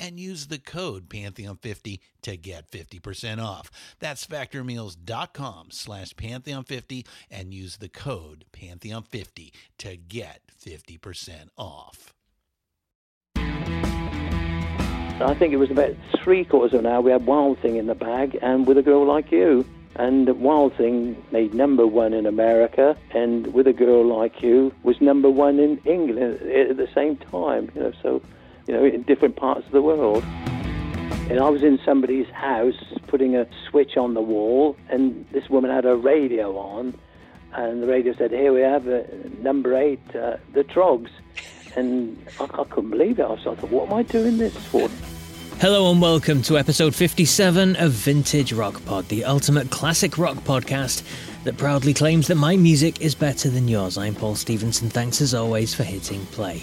and use the code Pantheon50 to get 50% off. That's factormeals.com slash Pantheon50 and use the code Pantheon50 to get 50% off. I think it was about three quarters of an hour we had Wild Thing in the bag and With a Girl Like You. And Wild Thing made number one in America, and With a Girl Like You was number one in England at the same time. You know, so you know, in different parts of the world. And I was in somebody's house putting a switch on the wall, and this woman had a radio on, and the radio said, "Here we have uh, number eight, uh, the Troggs," and I, I, couldn't believe it. I, was, thought, "What am I doing this for?" Hello and welcome to episode 57 of Vintage Rock Pod, the ultimate classic rock podcast that proudly claims that my music is better than yours. I'm Paul Stevenson. Thanks as always for hitting play.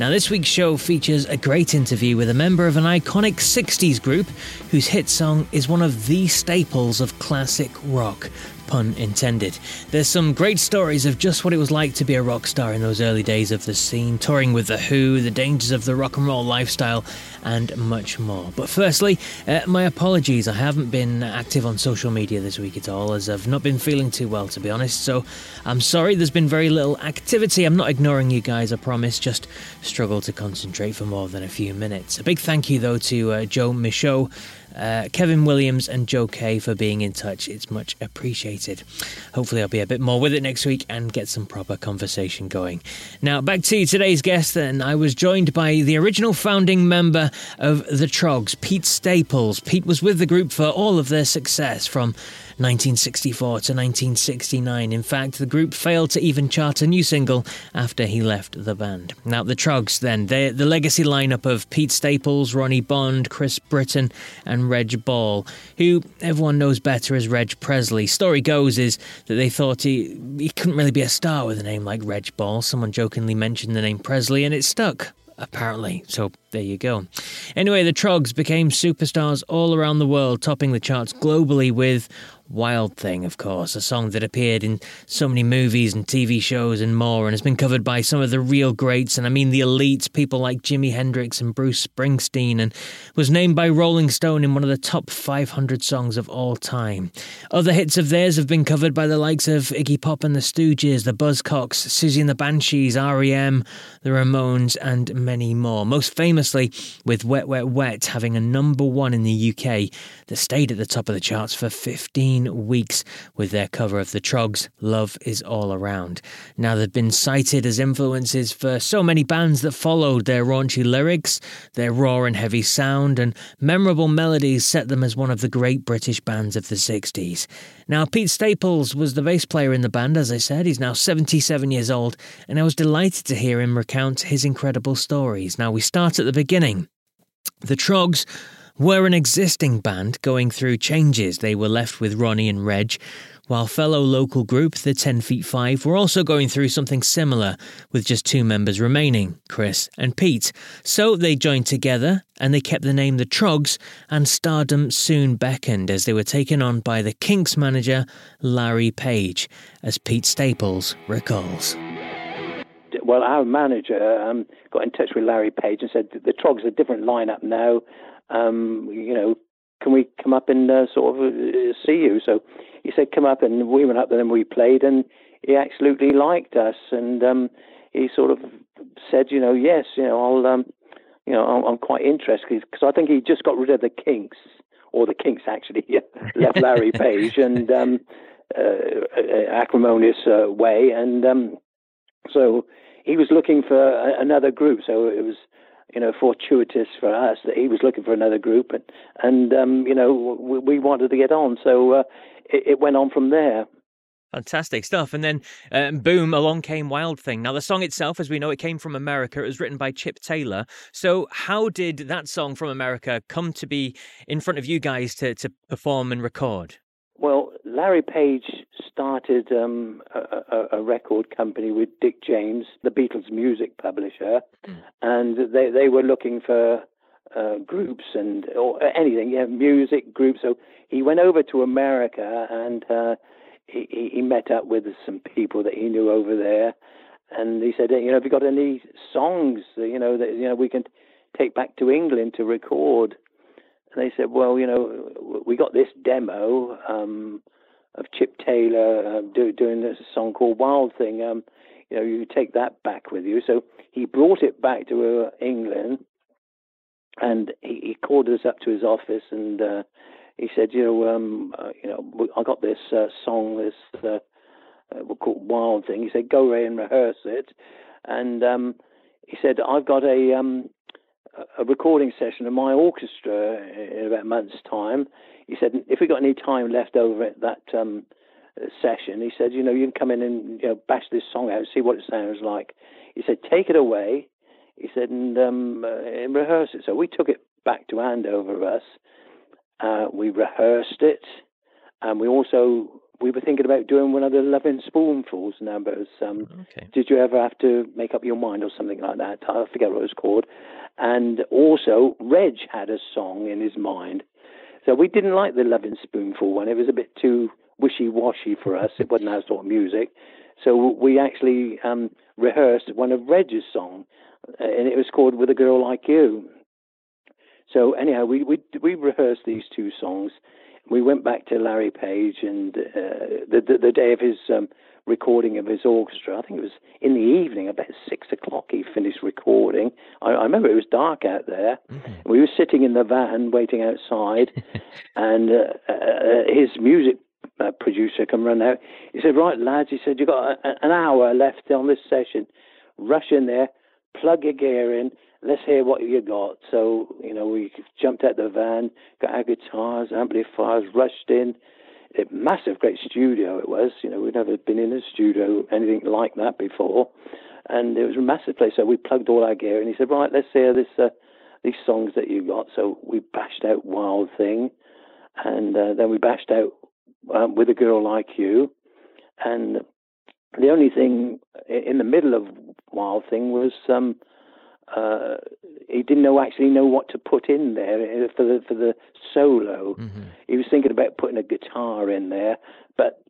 Now, this week's show features a great interview with a member of an iconic 60s group whose hit song is one of the staples of classic rock pun intended. There's some great stories of just what it was like to be a rock star in those early days of the scene, touring with The Who, the dangers of the rock and roll lifestyle, and much more. But firstly, uh, my apologies. I haven't been active on social media this week at all, as I've not been feeling too well, to be honest. So I'm sorry there's been very little activity. I'm not ignoring you guys, I promise, just struggle to concentrate for more than a few minutes. A big thank you, though, to uh, Joe Michaud uh, Kevin Williams and Joe Kay for being in touch. It's much appreciated. Hopefully, I'll be a bit more with it next week and get some proper conversation going. Now, back to today's guest, and I was joined by the original founding member of the Troggs, Pete Staples. Pete was with the group for all of their success from 1964 to 1969. In fact, the group failed to even chart a new single after he left the band. Now, the Troggs, then, they're the legacy lineup of Pete Staples, Ronnie Bond, Chris Britton, and Reg Ball, who everyone knows better as Reg Presley. Story goes is that they thought he, he couldn't really be a star with a name like Reg Ball. Someone jokingly mentioned the name Presley, and it stuck apparently. So there you go. Anyway, the Troggs became superstars all around the world, topping the charts globally with Wild Thing, of course, a song that appeared in so many movies and TV shows and more, and has been covered by some of the real greats, and I mean the elites, people like Jimi Hendrix and Bruce Springsteen, and was named by Rolling Stone in one of the top 500 songs of all time. Other hits of theirs have been covered by the likes of Iggy Pop and the Stooges, the Buzzcocks, Siouxsie and the Banshees, REM, the Ramones, and many more. Most famously, with Wet Wet Wet having a number one in the UK that stayed at the top of the charts for 15 weeks with their cover of the Troggs' Love Is All Around. Now, they've been cited as influences for so many bands that followed their raunchy lyrics, their raw and heavy sound, and memorable melodies set them as one of the great British bands of the 60s. Now, Pete Staples was the bass player in the band, as I said. He's now 77 years old, and I was delighted to hear him recount his incredible stories. Now, we start at the beginning. The Troggs were an existing band going through changes. They were left with Ronnie and Reg, while fellow local group, the 10 Feet 5, were also going through something similar, with just two members remaining, Chris and Pete. So they joined together and they kept the name The Troggs, and stardom soon beckoned as they were taken on by the Kinks manager, Larry Page, as Pete Staples recalls well, our manager um, got in touch with Larry Page and said the Troggs are a different lineup now um, you know, can we come up and uh, sort of uh, see you? So he said, come up, and we went up and we played, and he absolutely liked us, and um, he sort of said, you know, yes, you know, I'll, um, you know, I'm, I'm quite interested because I think he just got rid of the Kinks, or the Kinks actually left Larry Page and um, uh, acrimonious uh, way, and um, so he was looking for a, another group. So it was you know, fortuitous for us that he was looking for another group, and and um, you know, we, we, wanted to get on, so uh, it, it, went on from there. Fantastic stuff. And then, um, boom, along came Wild Thing. Now, the song itself, as we know, it came from America. It was written by Chip Taylor. So, how did that song from America come to be in front of you guys to, to perform and record? Well, Larry Page started um, a, a, record company with Dick James, the Beatles music publisher, mm. and they, they were looking for uh, groups and or anything, yeah, music groups. So he went over to America and uh, he, he met up with some people that he knew over there, and he said, you know, have you got any songs, you know, that you know we can take back to England to record? And they said, well, you know, we got this demo um, of Chip Taylor do, doing this song called Wild Thing. Um, you know, you take that back with you. So he brought it back to uh, England, and he, he, called us up to his office, and uh, he said, you know, um, uh, you know, I got this uh, song, this uh, uh called Wild Thing. He said, go away and rehearse it, and um, he said, I've got a um, a recording session of my orchestra in about a month's time. He said, if we got any time left over at that um, session, he said, you know, you can come in and you know, bash this song out, see what it sounds like. He said, take it away. He said, and, um, uh, and rehearse it. So we took it back to Andover us. Uh, we rehearsed it, and we also we were thinking about doing one of the Loving Spoonfuls numbers. Um, okay. Did you ever have to make up your mind or something like that? I forget what it was called. And also, Reg had a song in his mind. So we didn't like the Loving Spoonful one. It was a bit too wishy-washy for us. It wasn't our sort of music. So we actually um, rehearsed one of Reg's songs, uh, and it was called "With a Girl Like You." So anyhow, we we we rehearsed these two songs. We went back to Larry Page, and uh, the, the, the day of his um, recording of his orchestra. I think it was in the evening, about six o'clock. He finished recording. I, I remember it was dark out there. Mm-hmm. We were sitting in the van waiting outside, and uh, uh, his music uh, producer come run out. He said, "Right, lads," he said, You've got a, an hour left on this session. Rush in there, plug your gear in." Let's hear what you got. So, you know, we jumped out the van, got our guitars, amplifiers, rushed in, a massive, great studio it was. You know, we'd never been in a studio, anything like that before. And it was a massive place. So we plugged all our gear, and he said, "Right, let's hear this, uh, these songs that you got." So we bashed out "Wild Thing," and uh, then we bashed out um, "With a Girl Like You," and the only thing in the middle of "Wild Thing" was um, uh, he didn't know actually know what to put in there uh, for the for the solo. Mm-hmm. He was thinking about putting a guitar in there, but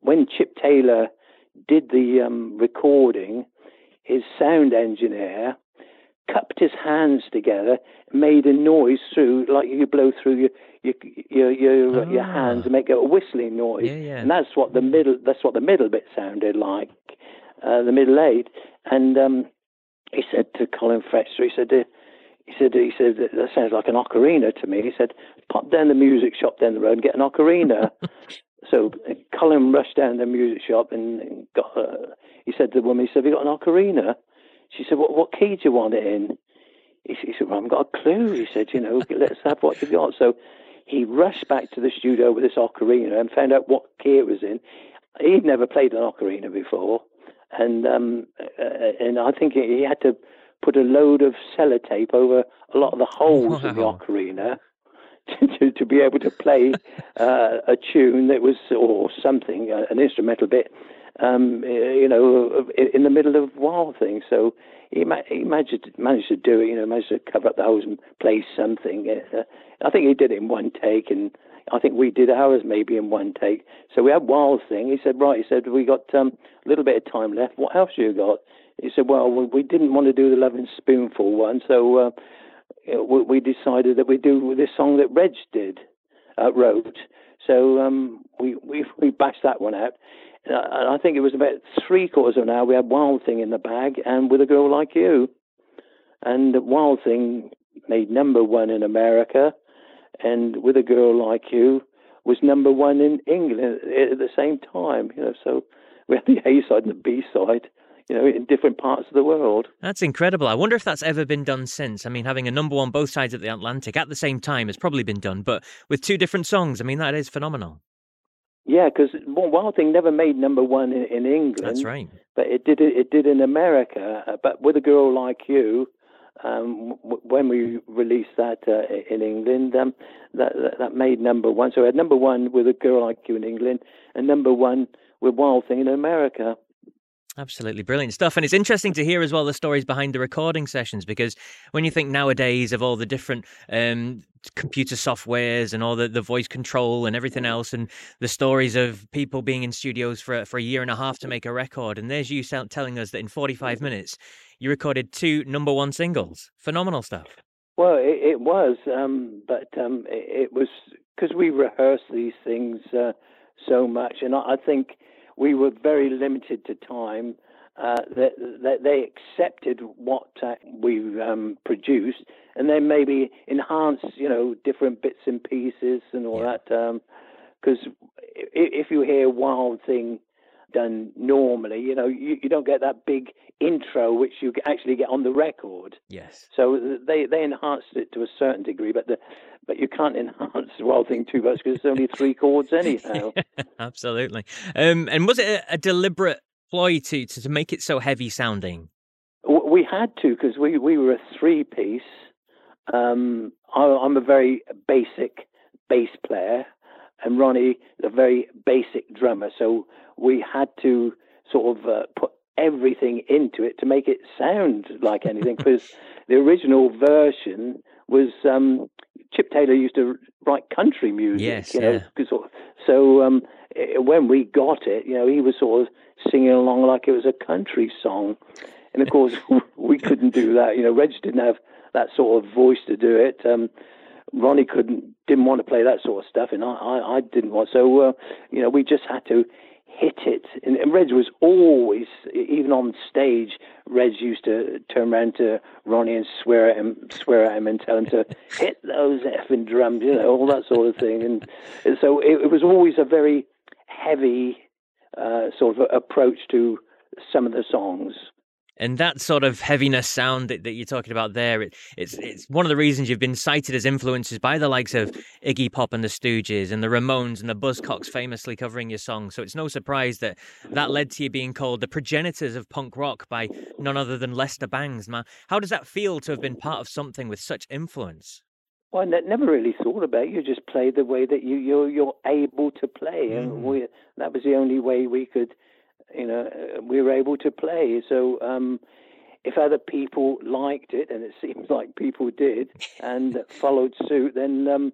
when Chip Taylor did the um, recording, his sound engineer cupped his hands together, made a noise through like you blow through your your your your, oh. your hands and make a whistling noise, yeah, yeah. and that's what the middle that's what the middle bit sounded like, uh, the middle eight, and um, he said to Colin Frechter, he said, uh, he said, he said that sounds like an ocarina to me. He said, pop down the music shop down the road and get an ocarina. so uh, Colin rushed down the music shop and got. Uh, he said to the woman, he said, "Have you got an ocarina?" She said, "What what key do you want it in?" He, he said, "Well, I haven't got a clue." He said, "You know, let's have what you've got." So he rushed back to the studio with this ocarina and found out what key it was in. He'd never played an ocarina before, and um, uh, and I think he had to put a load of sellotape over a lot of the holes wow. in the ocarina to, to, be able to play uh, a tune that was or something, uh, an instrumental bit, um, you know, in the middle of Wild Thing. So he, ma- he managed to, managed to do it, you know, managed to cover up the holes and play something. Uh, I think he did it in one take, and I think we did ours maybe in one take. So we had Wild Thing. He said, right, he said, we got um, a little bit of time left. What else you got? He said, well, we didn't want to do the Loving Spoonful one, so uh, we decided that we'd do this song that Reg did, uh, wrote. So um, we, we we bashed that one out. And I think it was about three quarters of an hour. We had Wild Thing in the bag, and with a girl like you, and Wild Thing made number one in America, and with a girl like you was number one in England at the same time. You know, so we had the A side and the B side. You know, in different parts of the world. That's incredible. I wonder if that's ever been done since. I mean, having a number one both sides of the Atlantic at the same time has probably been done, but with two different songs, I mean, that is phenomenal. Yeah, because Wild Thing never made number one in, in, England. That's right. But it did it, did in America. Uh, but with a girl like you, um, w- when we released that uh, in England, um, that, that, that made number one. So we had number one with a girl like you in England, and number one with Wild Thing in America. Absolutely brilliant stuff. And it's interesting to hear as well the stories behind the recording sessions because when you think nowadays of all the different um, computer softwares and all the, the voice control and everything else, and the stories of people being in studios for, for a year and a half to make a record, and there's you telling us that in 45 minutes you recorded two number one singles. Phenomenal stuff. Well, it, it was, um, but um, it, it, was because we rehearsed these things uh, so much, and I, I think we were very limited to time. Uh, that, that they accepted what uh, we um, produced, and then maybe enhanced, you know, different bits and pieces and all yeah. that. Because um, if you hear Wild Thing done normally, you know, you, you don't get that big intro which you actually get on the record. Yes. So they they enhanced it to a certain degree, but the but you can't enhance the Wild Thing too much because it's only three chords anyhow. Absolutely. Um, and was it a, a deliberate ploy to, to, to make it so heavy sounding? We had to because we, we were a three piece. Um, I, I'm a very basic bass player, and Ronnie a very basic drummer. So we had to sort of uh, put everything into it to make it sound like anything because the original version was um, Chip Taylor used to write country music. Yes, you know, yeah. Sort of, so um, eh, when we got it, you know, he was sort of singing along like it was a country song, and of course we couldn't do that. You know, Reg didn't have that sort of voice to do it. Um, Ronnie couldn't, didn't want to play that sort of stuff, and I, I, I didn't want. So, uh, you know, we just had to hit it. And, and Reg was always, even on stage, Reg used to turn around to Ronnie and swear at him, swear at him, and tell him to hit those effing drums, you know, all that sort of thing. And, and so it, it, was always a very heavy uh, sort of approach to some of the songs and that sort of heaviness sound that, that you're talking about there, it, it's it's one of the reasons you've been cited as influences by the likes of Iggy Pop and the Stooges and the Ramones and the Buzzcocks famously covering your song. So it's no surprise that that led to you being called the progenitors of punk rock by none other than Lester Bangs. Man, how does that feel to have been part of something with such influence? Well, I never really thought about it. You just play the way that you you're, you're able to play, mm. and we, that was the only way we could you know, we were able to play. So um, if other people liked it, and it seems like people did, and followed suit, then um,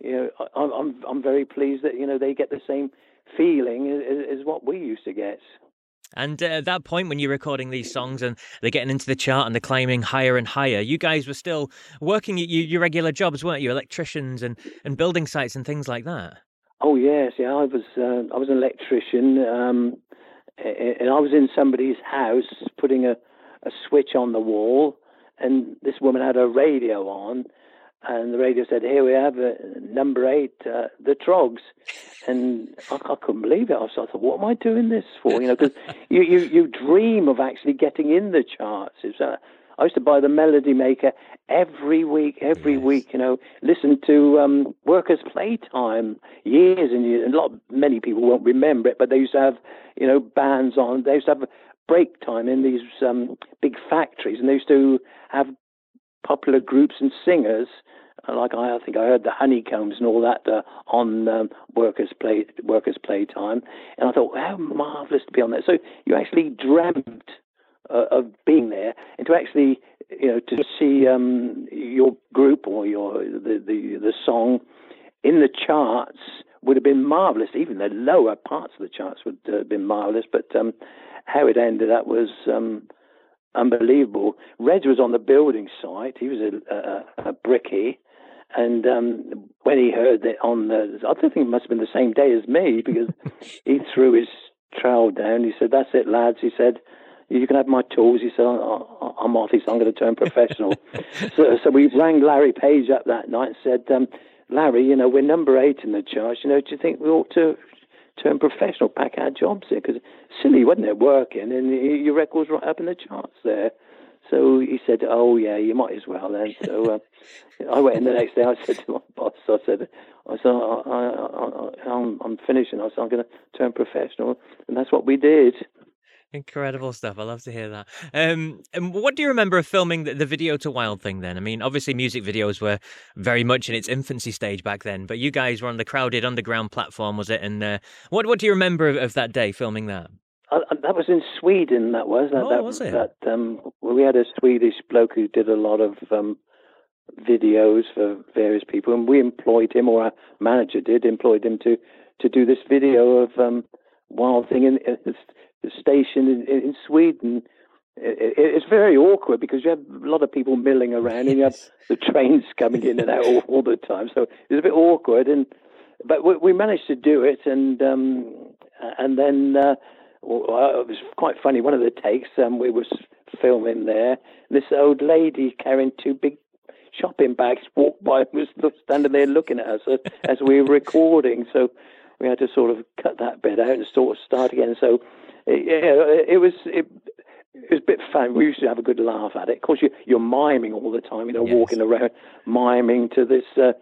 you know, I, I'm I'm very pleased that you know they get the same feeling as, as what we used to get. And uh, at that point, when you're recording these songs and they're getting into the chart and they're climbing higher and higher, you guys were still working at your, your regular jobs, weren't you? Electricians and, and building sites and things like that. Oh yes, yeah. I was uh, I was an electrician. Um, and I was in somebody's house putting a, a switch on the wall, and this woman had a radio on, and the radio said, "Here we have uh, number eight, uh, the Troggs," and I, I, couldn't believe it. I, was, I thought, "What am I doing this for?" You know, because you, you you dream of actually getting in the charts. It's, uh, I used to buy the Melody Maker every week, every week. You know, listen to um, Workers' Playtime years and years. And a lot, many people won't remember it, but they used to have, you know, bands on. They used to have break time in these um, big factories, and they used to have popular groups and singers. Uh, like I, I think I heard the Honeycombs and all that uh, on um, Workers' Play Workers' Playtime, and I thought, how marvelous to be on that. So you actually dreamt uh, of being there, and to actually, you know, to see um, your group or your the, the the song in the charts would have been marvelous. Even the lower parts of the charts would have been marvelous. But um, how it ended up was um, unbelievable. Reg was on the building site. He was a, a, a brickie. And um, when he heard that on the, I don't think it must have been the same day as me because he threw his trowel down. He said, "That's it, lads." He said, "You can have my tools." He said, "I'm off. He said, I'm going to turn professional." so, so we rang Larry Page up that night and said, um, "Larry, you know, we're number eight in the charts. You know, do you think we ought to turn professional, pack our jobs in? Because silly, wasn't it, working and your record's right up in the charts there." So he said, "Oh yeah, you might as well then." So uh, I went in the next day. I said to my boss, "I said, I said, I, am I'm finishing. I said, I'm going to turn professional," and that's what we did. Incredible stuff. I love to hear that. Um, and what do you remember of filming the, the, video to Wild Thing then? I mean, obviously, music videos were very much in its infancy stage back then, but you guys were on the crowded underground platform, was it? And uh, what what do you remember of, of that day filming that? Uh, that was in Sweden. That was that. Oh, that, was it? That um, we had a Swedish bloke who did a lot of um, videos for various people, and we employed him, or our manager did, employed him to to do this video of um, Wild Thing in, in the station in, in Sweden. It, it, it's very awkward because you have a lot of people milling around, and you have the trains coming in and out all, all the time. So it's a bit awkward, and but we, we managed to do it, and um, and then. Uh, well, it was quite funny. One of the takes, um, we was filming there. This old lady carrying two big shopping bags walked by and was standing there looking at us as, as we were recording. So we had to sort of cut that bit out and sort of start again. So yeah, it was it, it was a bit fun. We used to have a good laugh at it. Of course, you, you're miming all the time, you know, yes. walking around miming to this uh,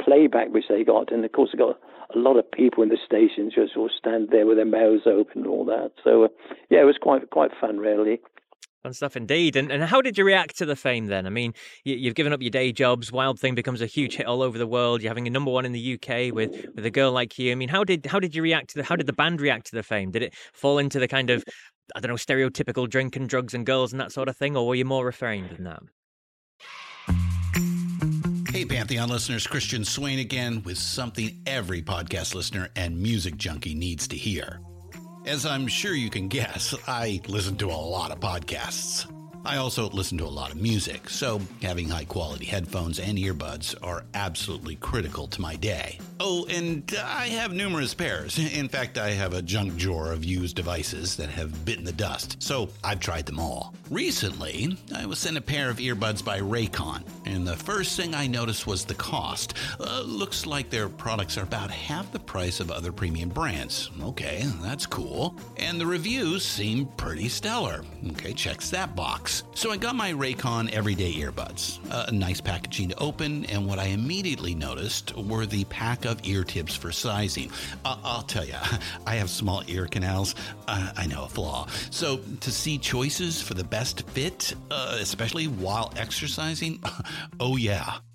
playback which they got, and of course, they got a lot of people in the stations just sort of stand there with their mouths open and all that. So uh, yeah, it was quite quite fun, really. Fun stuff indeed. And and how did you react to the fame then? I mean, you, have given up your day jobs. Wild Thing becomes a huge hit all over the world. You're having a number one in the UK with with a girl like you. I mean, how did how did you react to the how did the band react to the fame? Did it fall into the kind of I don't know stereotypical drink and drugs and girls and that sort of thing, or were you more refined than that? Hey, Pantheon listeners, Christian Swain again with something every podcast listener and music junkie needs to hear. As I'm sure you can guess, I listen to a lot of podcasts. I also listen to a lot of music, so having high quality headphones and earbuds are absolutely critical to my day. Oh, and I have numerous pairs. In fact, I have a junk drawer of used devices that have bitten the dust, so I've tried them all. Recently, I was sent a pair of earbuds by Raycon, and the first thing I noticed was the cost. Uh, looks like their products are about half the price of other premium brands. Okay, that's cool. And the reviews seem pretty stellar. Okay, checks that box. So I got my Raycon everyday earbuds. A nice packaging to open, and what I immediately noticed were the pack of ear tips for sizing. Uh, I'll tell you, I have small ear canals. Uh, I know a flaw. So to see choices for the best fit, uh, especially while exercising, oh yeah.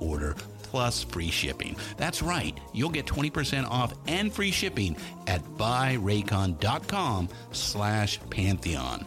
order plus free shipping. That's right, you'll get 20% off and free shipping at buyraycon.com slash Pantheon.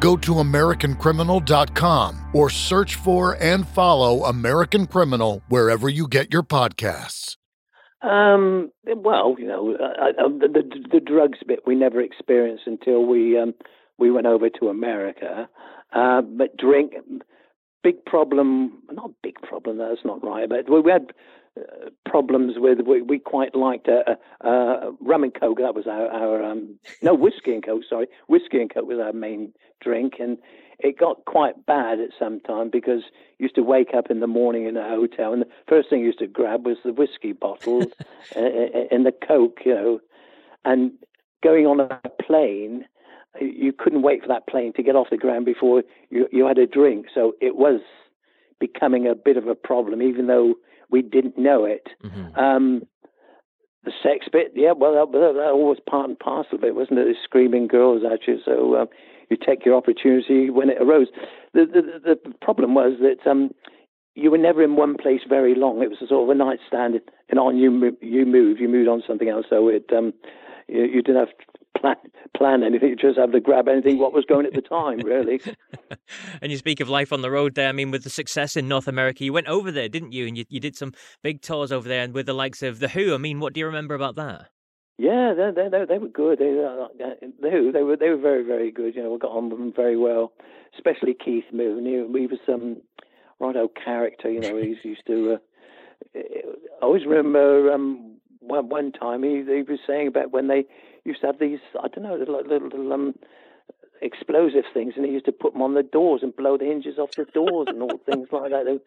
Go to AmericanCriminal.com or search for and follow American Criminal wherever you get your podcasts. Um, well, you know, uh, uh, the, the, drugs bit we never experienced until we um, we went over to America. Uh, but drink, big problem, not big problem, that's not right, but we had problems with, we, we quite liked uh, uh, rum and coke, that was our, our um, no, whiskey and coke, sorry, whiskey and coke was our main drink, and it got quite bad at some time because you used to wake up in the morning in a hotel, and the first thing you used to grab was the whiskey bottle and the coke, you know, and going on a plane, you couldn't wait for that plane to get off the ground before you, you had a drink. So it was becoming a bit of a problem, even though we didn't know it. Mm-hmm. Um, the sex bit, yeah, well, that, that, was part and parcel of it, wasn't it? The screaming girls at you. So um, you take your opportunity when it arose. The, the, the problem was that um, you were never in one place very long. It was a sort of a nightstand, and on you you move, you moved on something else. So it um, you, you didn't have plan, plan anything. You just have to grab anything what was going at the time, really. and you speak of life on the road there. I mean, with the success in North America, you went over there, didn't you? And you, you did some big tours over there, and with the likes of the Who. I mean, what do you remember about that? Yeah, they they they, they were good. They uh, the Who they were they were very very good. You know, we got on with them very well, especially Keith Moon. He, he was some right old character. You know, he used to. Uh, I always remember um, one, one time he, he was saying about when they used to have these, I don't know, little, little um, explosive things, and he used to put them on the doors and blow the hinges off the doors and all things like that.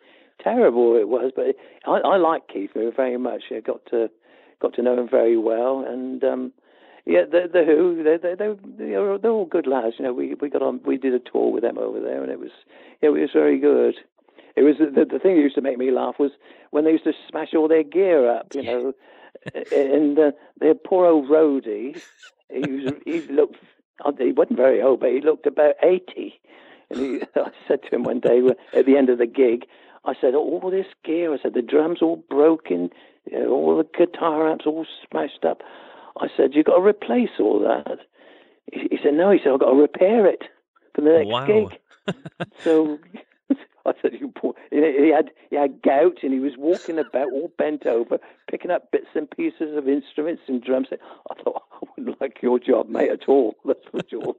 Terrible it was, but I, I like Keith very much. I got to got to know him very well, and um, yeah, the the Who, they they they they're, they're all good lads. You know, we we got on, we did a tour with them over there, and it was it was very good. It was the the thing that used to make me laugh was when they used to smash all their gear up. You know, and uh, the poor old roadie, he, was, he looked, he wasn't very old, but he looked about 80. And he, I said to him one day at the end of the gig, I said, all this gear, I said, the drums all broken, you know, all the guitar amps all smashed up. I said, you've got to replace all that. He, he said, no, he said, I've got to repair it for the next wow. gig. so I said, "You poor." He had he had gout, and he was walking about all bent over, picking up bits and pieces of instruments and drums. I thought, I wouldn't like your job, mate, at all. That's for sure.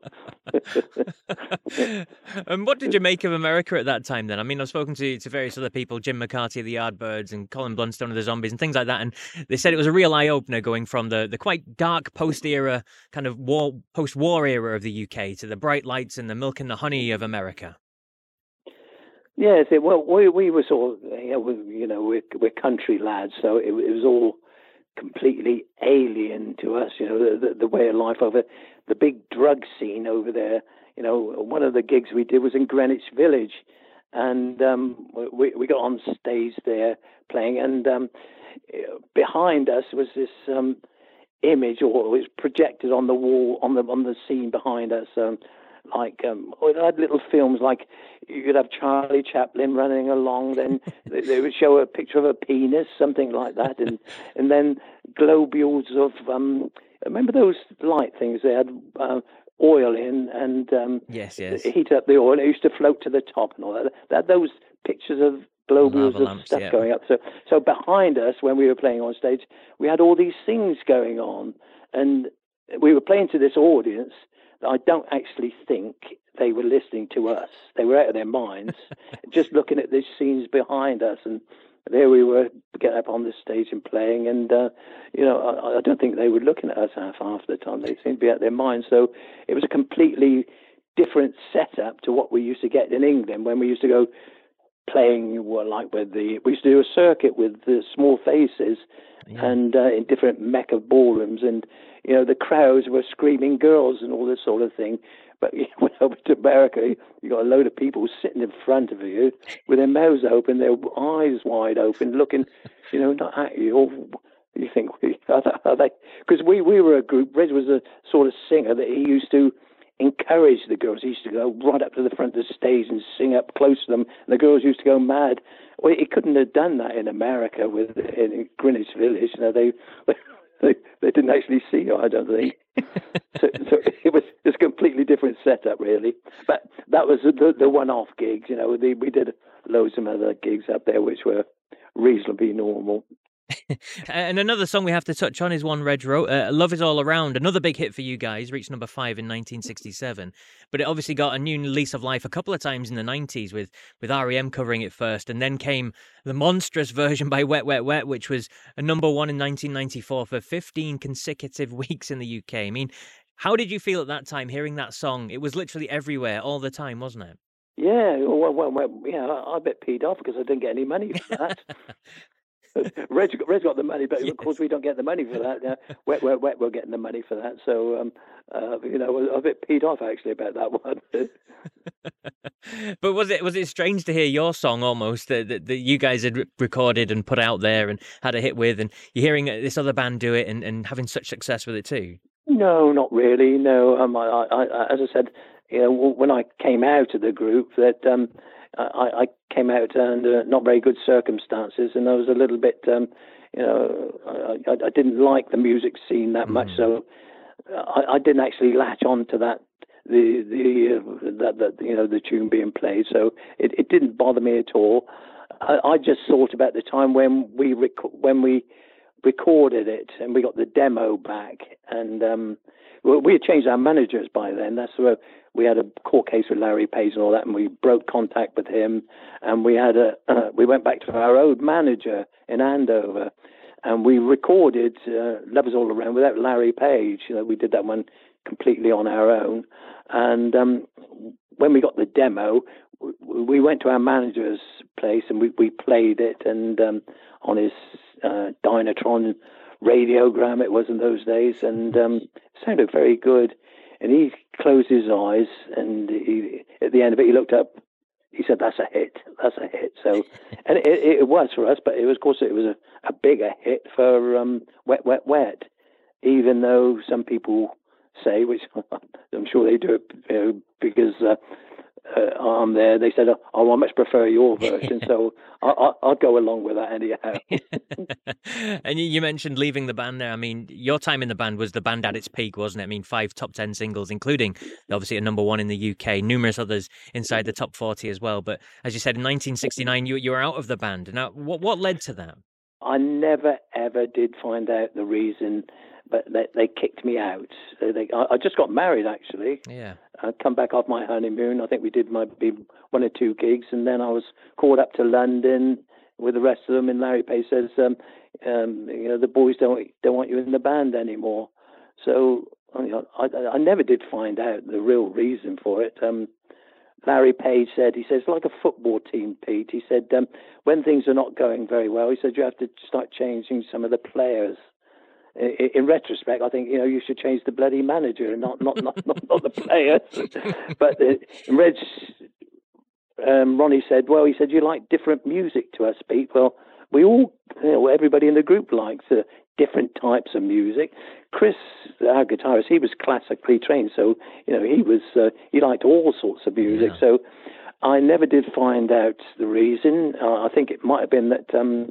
and what did you make of America at that time? Then, I mean, I've spoken to to various other people, Jim McCarty of the Yardbirds and Colin Blunstone of the Zombies and things like that, and they said it was a real eye opener going from the the quite dark post era kind of war post war era of the UK to the bright lights and the milk and the honey of America. Yes, it, well, we we were sort of, you know, we, you know we're, we're country lads, so it, it, was all completely alien to us. You know, the, the, the way of life over the big drug scene over there. You know, one of the gigs we did was in Greenwich Village, and um, we we got on stage there playing, and um, behind us was this um, image, or it was projected on the wall on the on the scene behind us. Like um, or had little films like you could have Charlie Chaplin running along, then they would show a picture of a penis, something like that, and and then globules of um, remember those light things they had. Uh, oil in and um, yes, yes. heat up the oil. It used to float to the top and all that. They had those pictures of globules of stuff yeah. going up. So, so behind us, when we were playing on stage, we had all these things going on, and we were playing to this audience, I don't actually think they were listening to us. They were out of their minds, just looking at the scenes behind us. And there we were, getting up on the stage and playing. And, uh, you know, I, I, don't think they were looking at us half, half the time. They seemed to be out of their minds. So it was a completely different setup to what we used to get in England when we used to go playing well, like with the we used to do a circuit with the small faces yeah. and uh, in different mecca ballrooms and you know the crowds were screaming girls and all this sort of thing but you went over to america you got a load of people sitting in front of you with their mouths open their eyes wide open looking you know not at you or you think are they because we we were a group reg was a sort of singer that he used to encourage the girls. He used to go right up to the front of the stage and sing up close to them, and the girls used to go mad. Well, he couldn't have done that in America with in Greenwich Village. You know, they they, they didn't actually see you. I don't think. so, so it was it's a completely different setup, really. But that was the the one-off gigs. You know, the, we did loads of other gigs up there which were reasonably normal. and another song we have to touch on is one Reg wrote, uh, "Love Is All Around." Another big hit for you guys, reached number five in 1967. But it obviously got a new lease of life a couple of times in the 90s, with with REM covering it first, and then came the monstrous version by Wet Wet Wet, which was a number one in 1994 for 15 consecutive weeks in the UK. I mean, how did you feel at that time hearing that song? It was literally everywhere all the time, wasn't it? Yeah, well, well, well yeah, I, I bit peed off because I didn't get any money for that. Reg, Reg got the money, but yes. of course we don't get the money for that. Yeah. Wet, wet, wet. We're getting the money for that. So, um, uh, you know, I was a bit peed off actually about that one. but was it was it strange to hear your song almost that, that, that you guys had recorded and put out there and had a hit with, and you're hearing this other band do it and, and having such success with it too? No, not really. No, um, I, I, as I said, you know, when I came out of the group, that um, I, I came out under not very good circumstances, and I was a little bit, um, you know, I, I, didn't like the music scene that much, mm. so I, I, didn't actually latch on to that. The the uh, that, that you know the tune being played, so it, it didn't bother me at all. I, I just thought about the time when we rec- when we recorded it and we got the demo back, and um, we had changed our managers by then. That's where we had a court case with Larry Page and all that, and we broke contact with him, and we had a uh, we went back to our old manager in Andover, and we recorded uh, "Love Is All Around" without Larry Page. You know, we did that one completely on our own, and um, when we got the demo, we went to our manager's place and we, we played it, and um, on his uh, Dynatron radiogram it was in those days, and um, sounded very good. And he closed his eyes, and he, at the end of it, he looked up. He said, "That's a hit. That's a hit." So, and it, it was for us, but it was, of course, it was a, a bigger hit for um, "Wet, Wet, Wet." Even though some people say, which I'm sure they do it, you know, because uh, uh, arm there. They said, "Oh, I much prefer your version," so I, will go along with that anyhow. and you mentioned leaving the band there. I mean, your time in the band was the band at its peak, wasn't it? I mean, five top ten singles, including obviously a number one in the UK, numerous others inside the top forty as well. But as you said, in 1969, you you were out of the band. Now, what what led to that? I never ever did find out the reason but they, they kicked me out. So they, I, I, just got married actually. Yeah. I come back off my honeymoon. I think we did my one or two gigs, and then I was called up to London with the rest of them. And Larry Page says, um, um, you know, the boys don't don't want you in the band anymore. So know, I, I never did find out the real reason for it. Um, Larry Page said, he says, like a football team, Pete. He said, um, when things are not going very well, he said, you have to start changing some of the players in retrospect, I think you know you should change the bloody manager and not not not not, not the players. but uh, Reg, um, Ronnie said, well, he said you like different music to us, Pete. Well, we all, you know, everybody in the group likes uh, different types of music. Chris, our guitarist, he was classically trained, so you know he was uh, he liked all sorts of music. Yeah. So I never did find out the reason. Uh, I think it might have been that um,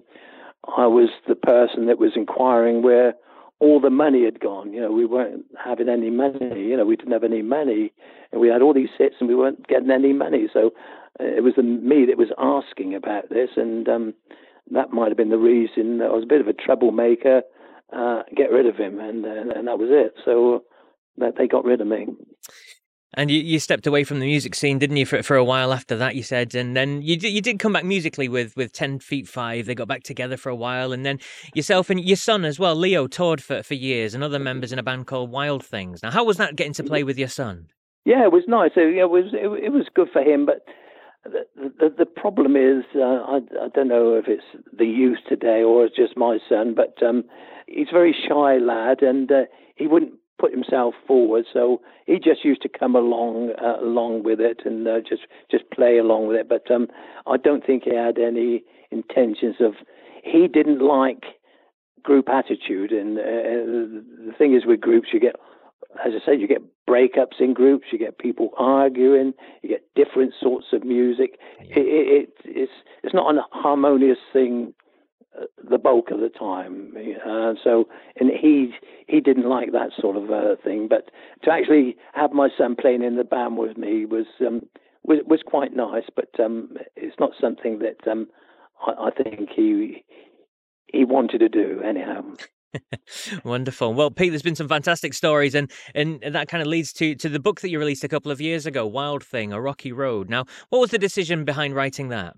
I was the person that was inquiring where all the money had gone. You know, we weren't having any money. You know, we didn't have any money, and we had all these hits, and we weren't getting any money. So uh, it was the, me that was asking about this, and um, that might have been the reason. I was a bit of a troublemaker. Uh, get rid of him, and uh, and that was it. So that they got rid of me. And you, you stepped away from the music scene, didn't you, for, for a while after that, you said? And then you, you did come back musically with, with 10 Feet 5. They got back together for a while. And then yourself and your son as well, Leo, toured for, for years and other members in a band called Wild Things. Now, how was that getting to play with your son? Yeah, it was nice. It, it was it, it, was good for him, but the the, the problem is uh, I, I don't know if it's the youth today or it's just my son, but um, he's a very shy lad, and uh, he wouldn't put himself forward. So he just used to come along uh, along with it and uh, just just play along with it. But um, I don't think he had any intentions of. He didn't like group attitude, and uh, the thing is with groups, you get. As I said, you get breakups in groups. You get people arguing. You get different sorts of music. It, it, it's it's not a harmonious thing the bulk of the time. Uh, so, and he he didn't like that sort of uh, thing. But to actually have my son playing in the band with me was um, was was quite nice. But um, it's not something that um, I, I, think he he wanted to do. Anyhow. Wonderful. Well, Pete, there's been some fantastic stories, and, and that kind of leads to, to the book that you released a couple of years ago, Wild Thing, A Rocky Road. Now, what was the decision behind writing that?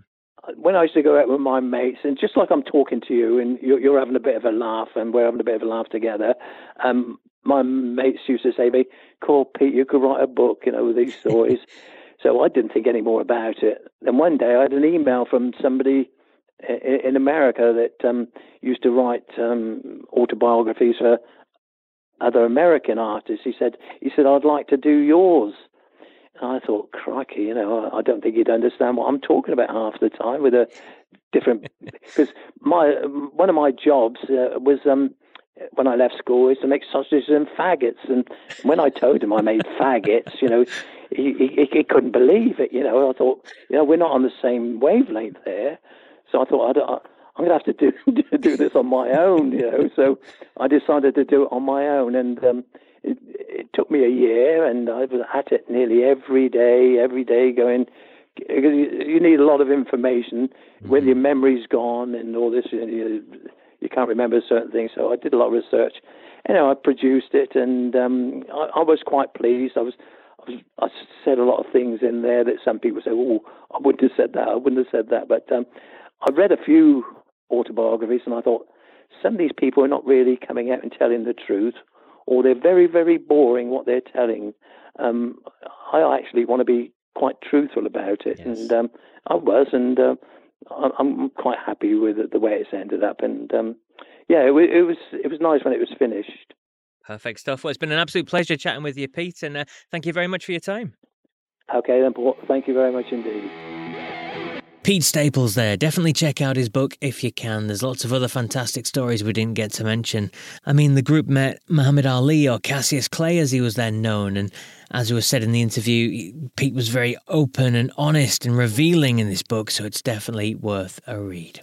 When I used to go out with my mates, and just like I'm talking to you, and you're, you're having a bit of a laugh, and we're having a bit of a laugh together, um, my mates used to say to me, Call Pete, you could write a book, you know, with these stories. so I didn't think any more about it. Then one day I had an email from somebody in America that um, used to write um, autobiographies for other American artists. He said, he said, I'd like to do yours. I thought, crikey, you know, I don't think you'd understand what I'm talking about half the time with a different, because my one of my jobs uh, was um, when I left school is to make sausages and faggots. And when I told him I made faggots, you know, he, he, he couldn't believe it. You know, I thought, you know, we're not on the same wavelength there. So I thought, I I'm going to have to do do this on my own, you know. So I decided to do it on my own, and um, it, it took me a year, and I was at it nearly every day, every day, going because you, you need a lot of information mm-hmm. when your memory's gone and all this. You, you can't remember certain things, so I did a lot of research. You know, I produced it, and um, I, I was quite pleased. I was I said a lot of things in there that some people say, "Oh, I wouldn't have said that. I wouldn't have said that." But um, I read a few autobiographies, and I thought some of these people are not really coming out and telling the truth, or they're very, very boring what they're telling. Um, I actually want to be quite truthful about it, yes. and um, I was, and uh, I'm quite happy with the way it's ended up. And um, yeah, it, it, was it was nice when it was finished. Perfect stuff. Well, it's been an absolute pleasure chatting with you, Pete, and uh, thank you very much for your time. Okay, then, Paul. Thank you very much indeed. Pete Staples there. Definitely check out his book if you can. There's lots of other fantastic stories we didn't get to mention. I mean, the group met Muhammad Ali or Cassius Clay as he was then known, and as was said in the interview, Pete was very open and honest and revealing in this book, so it's definitely worth a read.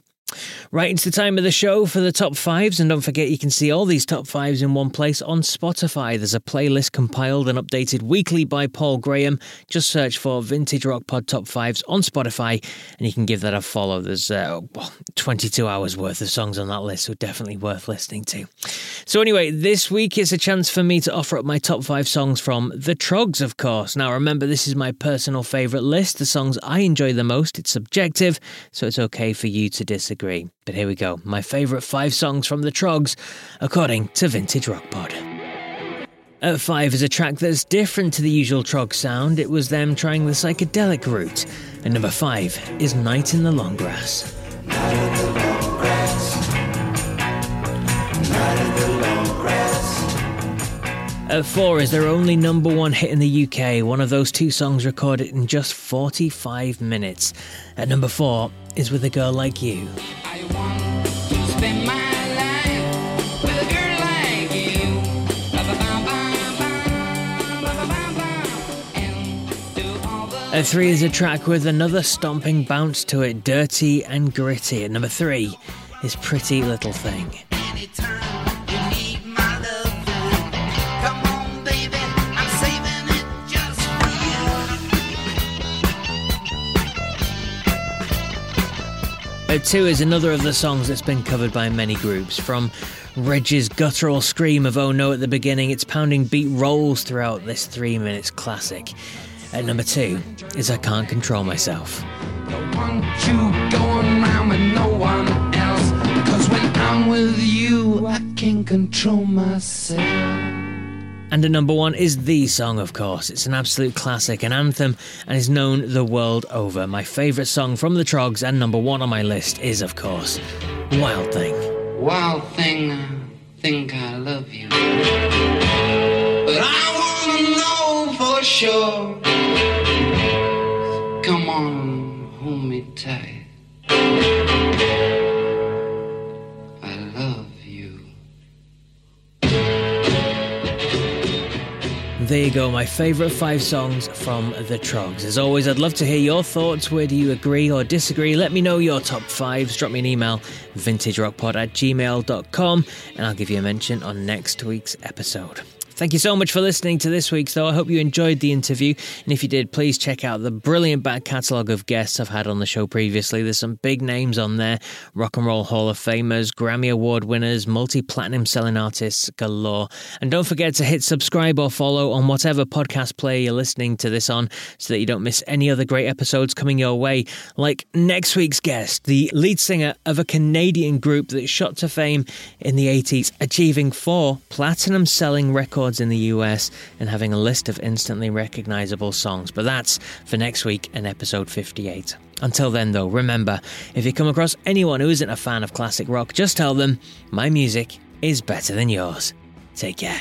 Right, it's the time of the show for the top fives, and don't forget you can see all these top fives in one place on Spotify. There's a playlist compiled and updated weekly by Paul Graham. Just search for Vintage Rock Pod Top Fives on Spotify, and you can give that a follow. There's uh, 22 hours worth of songs on that list, so definitely worth listening to. So, anyway, this week is a chance for me to offer up my top five songs from The Troggs, of course. Now, remember, this is my personal favourite list, the songs I enjoy the most. It's subjective, so it's okay for you to disagree But here we go my favourite five songs from the Troggs, according to Vintage Rock Pod. At five is a track that's different to the usual Trog sound. It was them trying the psychedelic route. And number five is Night in the Long Grass. At four is their only number one hit in the UK, one of those two songs recorded in just 45 minutes. At number four is With a Girl Like You. At three is a track with another stomping bounce to it, dirty and gritty. At number three is Pretty Little Thing. At two is another of the songs that's been covered by many groups, from Reg's guttural scream of Oh No at the beginning, its pounding beat rolls throughout this three minutes classic. At number two is I Can't Control Myself. No And at number one is the song, of course. It's an absolute classic, an anthem, and is known the world over. My favourite song from the Troggs, and number one on my list, is, of course, Wild Thing. Wild Thing, I think I love you. But I wanna know for sure. Come on, hold me tight. There you go, my favourite five songs from the Troggs. As always, I'd love to hear your thoughts. Where do you agree or disagree? Let me know your top fives. Drop me an email, vintagerockpod at gmail.com, and I'll give you a mention on next week's episode. Thank you so much for listening to this week's, though. I hope you enjoyed the interview. And if you did, please check out the brilliant back catalogue of guests I've had on the show previously. There's some big names on there Rock and Roll Hall of Famers, Grammy Award winners, multi platinum selling artists galore. And don't forget to hit subscribe or follow on whatever podcast player you're listening to this on so that you don't miss any other great episodes coming your way. Like next week's guest, the lead singer of a Canadian group that shot to fame in the 80s, achieving four platinum selling records in the US and having a list of instantly recognizable songs. But that's for next week and episode 58. Until then, though, remember if you come across anyone who isn't a fan of classic rock, just tell them my music is better than yours. Take care.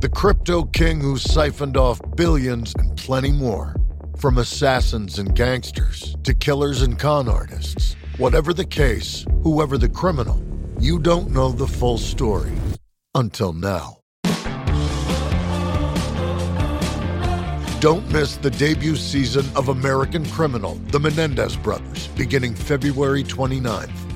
the crypto king who siphoned off billions, and plenty more. From assassins and gangsters to killers and con artists. Whatever the case, whoever the criminal, you don't know the full story. Until now. Don't miss the debut season of American Criminal, The Menendez Brothers, beginning February 29th.